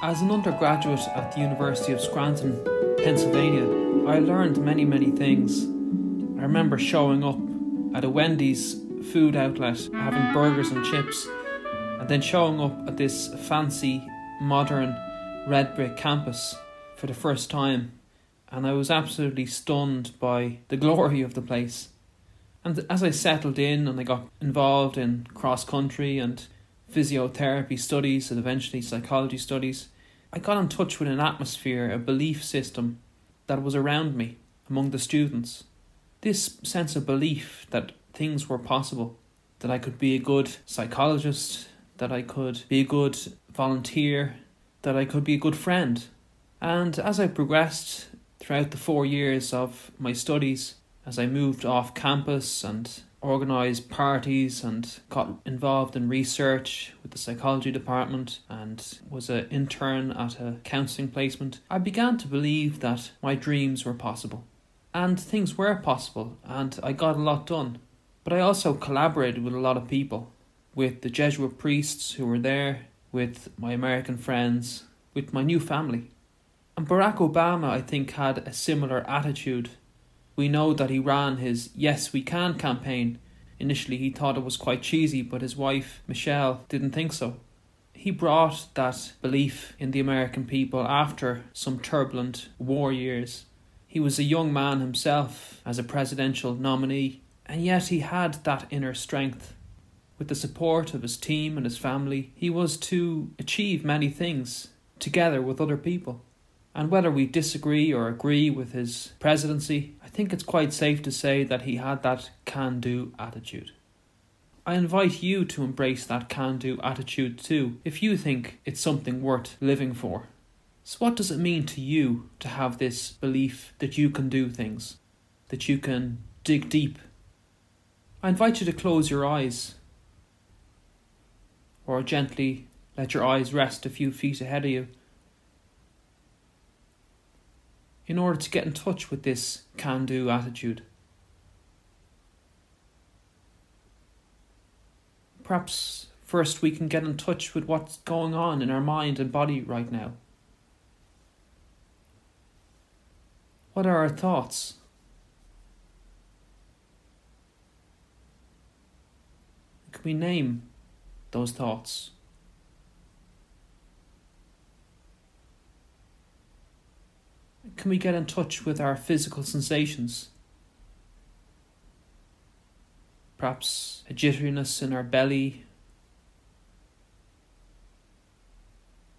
As an undergraduate at the University of Scranton, Pennsylvania, I learned many, many things. I remember showing up at a Wendy's food outlet having burgers and chips, and then showing up at this fancy, modern red brick campus for the first time, and I was absolutely stunned by the glory of the place. And as I settled in and I got involved in cross country and physiotherapy studies and eventually psychology studies, I got in touch with an atmosphere, a belief system that was around me among the students. This sense of belief that things were possible, that I could be a good psychologist, that I could be a good volunteer, that I could be a good friend. And as I progressed throughout the four years of my studies, as I moved off campus and organised parties and got involved in research with the psychology department and was an intern at a counselling placement, I began to believe that my dreams were possible. And things were possible, and I got a lot done. But I also collaborated with a lot of people, with the Jesuit priests who were there, with my American friends, with my new family. And Barack Obama, I think, had a similar attitude we know that he ran his Yes We Can campaign. Initially, he thought it was quite cheesy, but his wife, Michelle, didn't think so. He brought that belief in the American people after some turbulent war years. He was a young man himself as a presidential nominee, and yet he had that inner strength. With the support of his team and his family, he was to achieve many things together with other people. And whether we disagree or agree with his presidency, I think it's quite safe to say that he had that can do attitude. I invite you to embrace that can do attitude too, if you think it's something worth living for. So, what does it mean to you to have this belief that you can do things, that you can dig deep? I invite you to close your eyes, or gently let your eyes rest a few feet ahead of you in order to get in touch with this can do attitude. Perhaps first we can get in touch with what's going on in our mind and body right now. What are our thoughts? Can we name those thoughts? Can we get in touch with our physical sensations? Perhaps a jitteriness in our belly,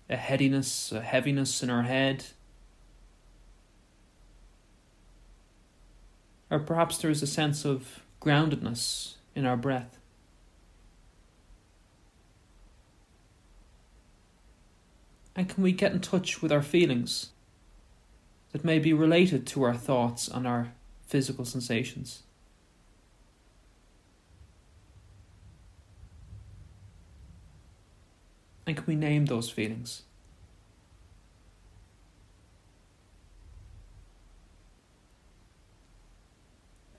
a headiness, a heaviness in our head. Or perhaps there is a sense of groundedness in our breath. And can we get in touch with our feelings? That may be related to our thoughts and our physical sensations. And can we name those feelings?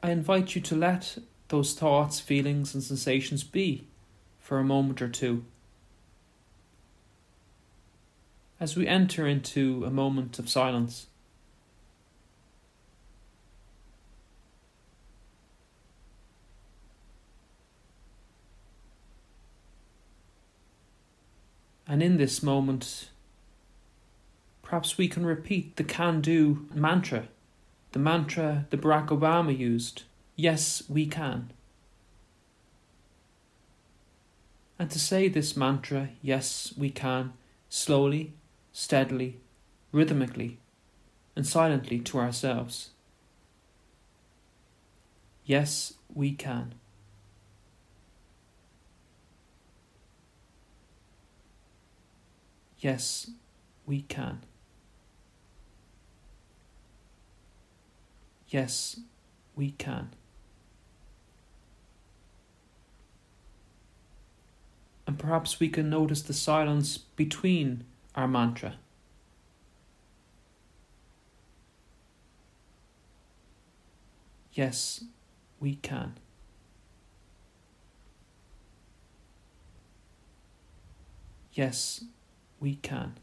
I invite you to let those thoughts, feelings, and sensations be for a moment or two. As we enter into a moment of silence. And in this moment, perhaps we can repeat the can do mantra, the mantra that Barack Obama used yes, we can. And to say this mantra, yes, we can, slowly, steadily, rhythmically, and silently to ourselves. Yes, we can. Yes, we can. Yes, we can. And perhaps we can notice the silence between our mantra. Yes, we can. Yes, we can.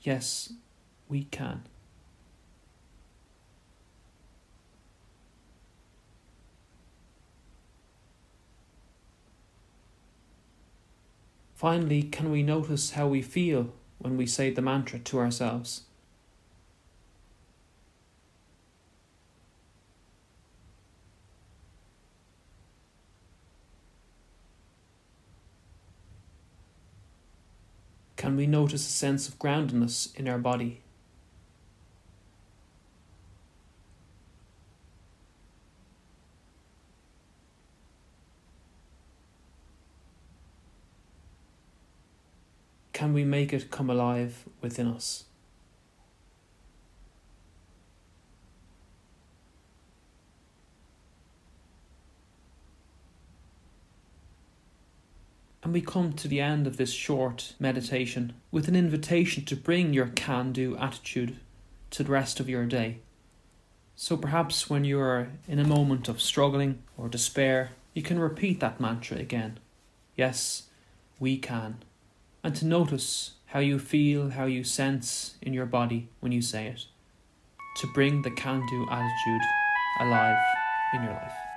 Yes, we can. Finally, can we notice how we feel when we say the mantra to ourselves? Can we notice a sense of groundedness in our body? Can we make it come alive within us? And we come to the end of this short meditation with an invitation to bring your can do attitude to the rest of your day. So perhaps when you are in a moment of struggling or despair, you can repeat that mantra again. Yes, we can and to notice how you feel, how you sense in your body when you say it, to bring the can do attitude alive in your life.